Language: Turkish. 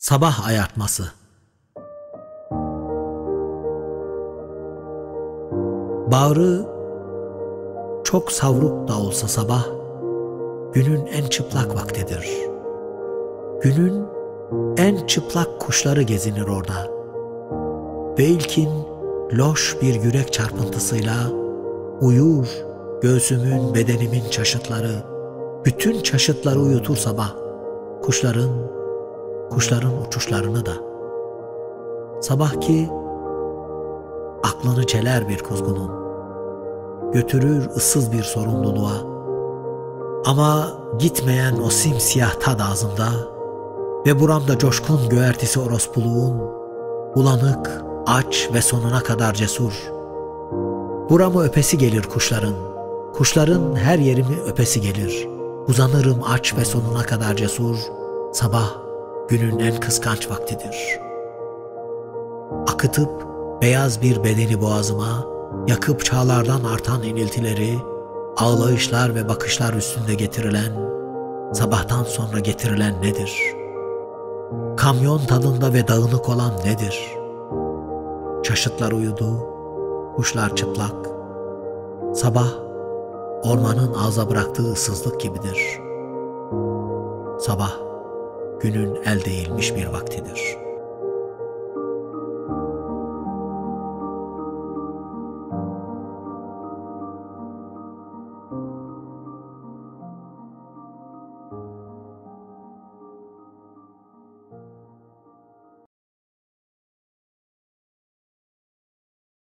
Sabah ayartması Bağrı çok savruk da olsa sabah, günün en çıplak vaktidir. Günün en çıplak kuşları gezinir orada. Ve loş bir yürek çarpıntısıyla uyur göğsümün bedenimin çaşıtları, bütün çaşıtları uyutur sabah. Kuşların, kuşların uçuşlarını da. Sabah ki aklını çeler bir kuzgunun. Götürür ıssız bir sorumluluğa. Ama gitmeyen o simsiyah tad ağzımda ve buramda coşkun göğertisi orospuluğun, bulanık, aç ve sonuna kadar cesur. Buramı öpesi gelir kuşların, kuşların her yerimi öpesi gelir. Uzanırım aç ve sonuna kadar cesur, sabah günün en kıskanç vaktidir. Akıtıp beyaz bir bedeni boğazıma, yakıp çağlardan artan iniltileri, ağlayışlar ve bakışlar üstünde getirilen, sabahtan sonra getirilen nedir? Kamyon tadında ve dağınık olan nedir? Çaşıtlar uyudu, kuşlar çıplak. Sabah ormanın ağza bıraktığı ıssızlık gibidir. Sabah günün el değilmiş bir vaktidir.''